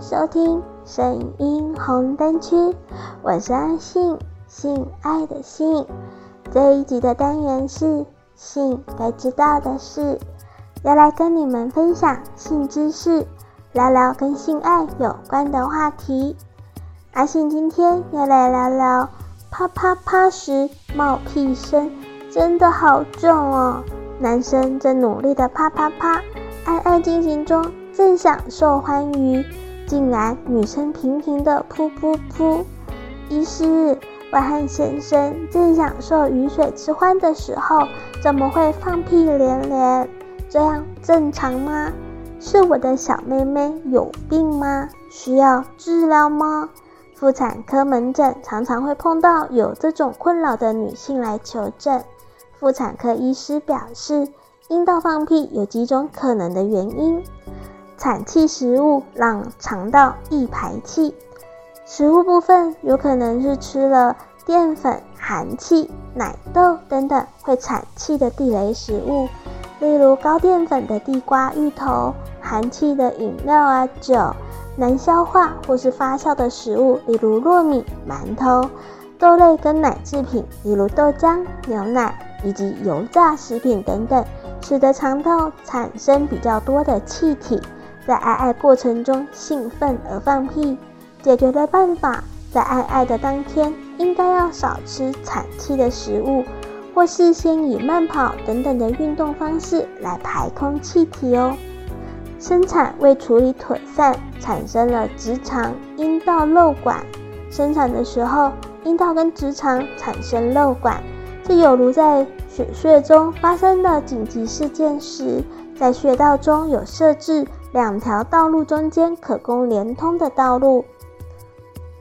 收听声音红灯区，我是阿信，性爱的性。这一集的单元是性该知道的事，要来跟你们分享性知识，聊聊跟性爱有关的话题。阿信今天要来聊聊啪啪啪时冒屁声，真的好重哦。男生正努力的啪啪啪，爱爱进行中。正享受欢愉，竟然女生频频的噗噗噗。医师，外汉先生正享受雨水之欢的时候，怎么会放屁连连？这样正常吗？是我的小妹妹有病吗？需要治疗吗？妇产科门诊常常会碰到有这种困扰的女性来求诊。妇产科医师表示，阴道放屁有几种可能的原因。产气食物让肠道易排气，食物部分有可能是吃了淀粉、寒气、奶豆等等会产气的地雷食物，例如高淀粉的地瓜、芋头，寒气的饮料啊、酒，难消化或是发酵的食物，例如糯米、馒头，豆类跟奶制品，例如豆浆、牛奶以及油炸食品等等，使得肠道产生比较多的气体。在爱爱过程中兴奋而放屁，解决的办法，在爱爱的当天应该要少吃产气的食物，或事先以慢跑等等的运动方式来排空气体哦。生产未处理妥善，产生了直肠阴道瘘管。生产的时候，阴道跟直肠产生瘘管，这有如在血穴中发生的紧急事件时，在穴道中有设置。两条道路中间可供连通的道路，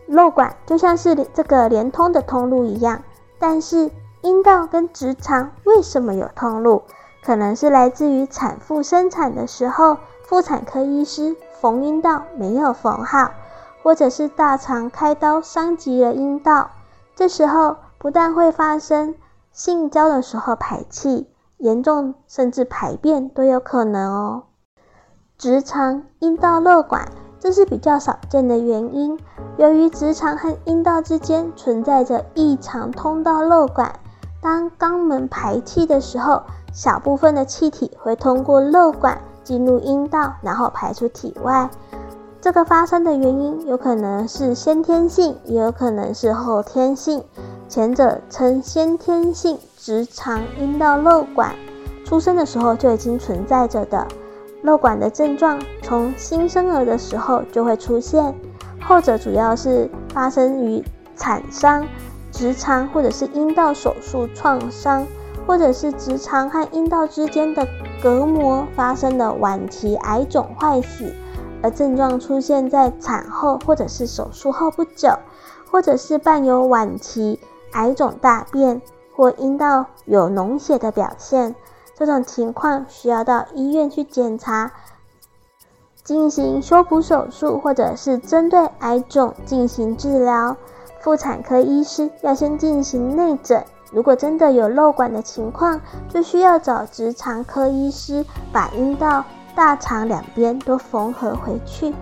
瘘管就像是这个连通的通路一样。但是阴道跟直肠为什么有通路？可能是来自于产妇生产的时候，妇产科医师缝阴道没有缝好，或者是大肠开刀伤及了阴道。这时候不但会发生性交的时候排气，严重甚至排便都有可能哦。直肠阴道瘘管，这是比较少见的原因。由于直肠和阴道之间存在着异常通道瘘管，当肛门排气的时候，小部分的气体会通过瘘管进入阴道，然后排出体外。这个发生的原因有可能是先天性，也有可能是后天性。前者称先天性直肠阴道瘘管，出生的时候就已经存在着的。瘘管的症状从新生儿的时候就会出现，后者主要是发生于产伤、直肠或者是阴道手术创伤，或者是直肠和阴道之间的隔膜发生的晚期癌肿坏死，而症状出现在产后或者是手术后不久，或者是伴有晚期癌肿大便或阴道有脓血的表现。这种情况需要到医院去检查，进行修补手术，或者是针对癌肿进行治疗。妇产科医师要先进行内诊，如果真的有漏管的情况，就需要找直肠科医师把阴道、大肠两边都缝合回去。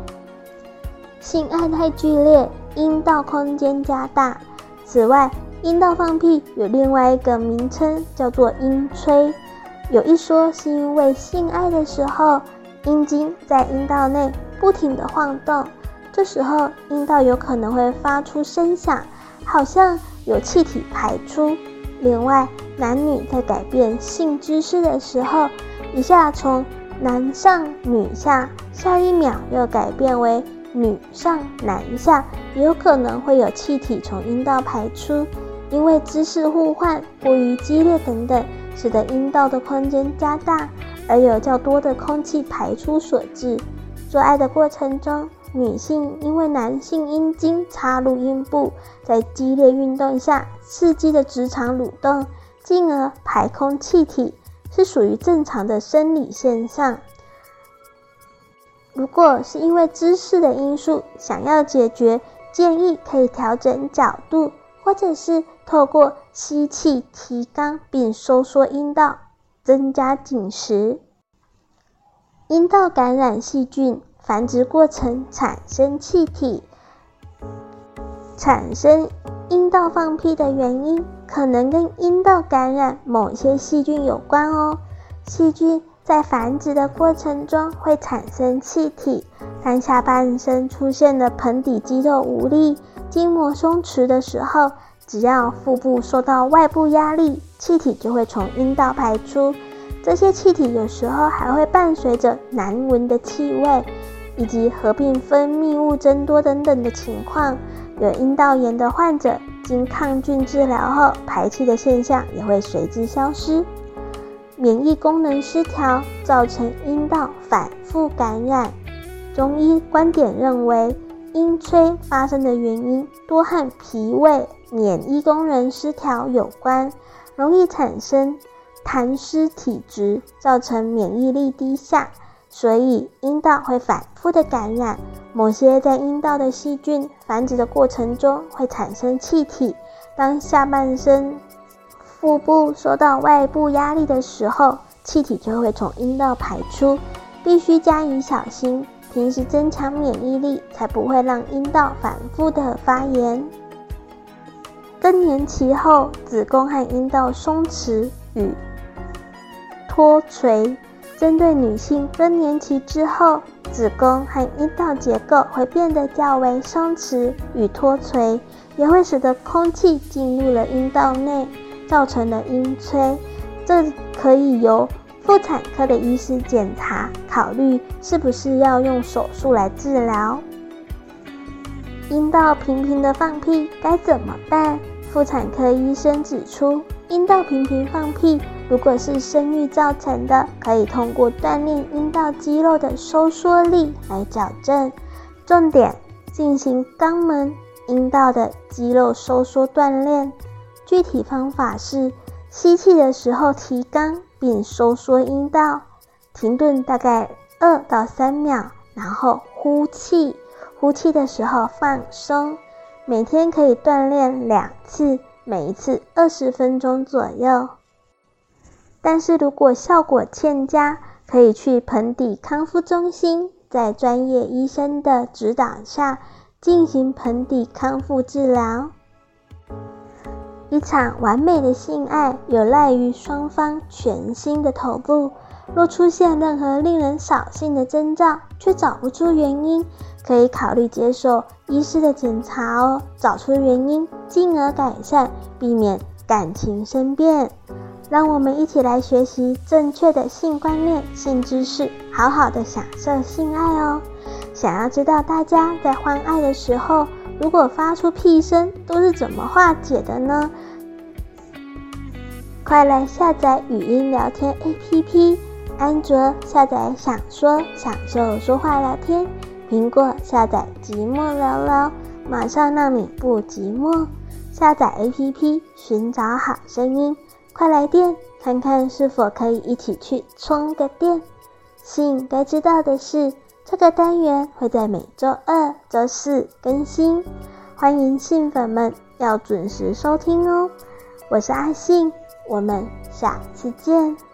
性爱太剧烈，阴道空间加大。此外，阴道放屁有另外一个名称，叫做阴吹。有一说是因为性爱的时候，阴茎在阴道内不停地晃动，这时候阴道有可能会发出声响，好像有气体排出。另外，男女在改变性姿势的时候，一下从男上女下，下一秒又改变为女上男下，也有可能会有气体从阴道排出，因为姿势互换过于激烈等等。使得阴道的空间加大，而有较多的空气排出所致。做爱的过程中，女性因为男性阴茎插入阴部，在激烈运动下刺激的直肠蠕动，进而排空气体，是属于正常的生理现象。如果是因为姿势的因素，想要解决，建议可以调整角度。或者是透过吸气提肛并收缩阴道，增加紧实。阴道感染细菌繁殖过程产生气体。产生阴道放屁的原因，可能跟阴道感染某些细菌有关哦。细菌在繁殖的过程中会产生气体，当下半身出现了盆底肌肉无力、筋膜松弛的时候，只要腹部受到外部压力，气体就会从阴道排出。这些气体有时候还会伴随着难闻的气味，以及合并分泌物增多等等的情况。有阴道炎的患者，经抗菌治疗后，排气的现象也会随之消失。免疫功能失调造成阴道反复感染。中医观点认为，阴吹发生的原因多和脾胃免疫功能失调有关，容易产生痰湿体质，造成免疫力低下，所以阴道会反复的感染。某些在阴道的细菌繁殖的过程中会产生气体，当下半身。腹部受到外部压力的时候，气体就会从阴道排出，必须加以小心。平时增强免疫力，才不会让阴道反复的发炎。更年期后，子宫和阴道松弛与脱垂。针对女性更年期之后，子宫和阴道结构会变得较为松弛与脱垂，也会使得空气进入了阴道内。造成了阴吹，这可以由妇产科的医师检查，考虑是不是要用手术来治疗。阴道频频的放屁该怎么办？妇产科医生指出，阴道频频放屁，如果是生育造成的，可以通过锻炼阴道肌肉的收缩力来矫正。重点进行肛门、阴道的肌肉收缩锻炼。具体方法是：吸气的时候提肛并收缩阴道，停顿大概二到三秒，然后呼气，呼气的时候放松。每天可以锻炼两次，每一次二十分钟左右。但是如果效果欠佳，可以去盆底康复中心，在专业医生的指导下进行盆底康复治疗。一场完美的性爱有赖于双方全新的投入。若出现任何令人扫兴的征兆，却找不出原因，可以考虑接受医师的检查哦，找出原因，进而改善，避免感情生变。让我们一起来学习正确的性观念、性知识，好好的享受性爱哦。想要知道大家在欢爱的时候，如果发出屁声，都是怎么化解的呢？快来下载语音聊天 APP，安卓下载想说享受说话聊天，苹果下载寂寞聊聊，马上让你不寂寞。下载 APP，寻找好声音，快来电，看看是否可以一起去充个电。信该知道的是。这个单元会在每周二、周四更新，欢迎信粉们要准时收听哦。我是阿信，我们下期见。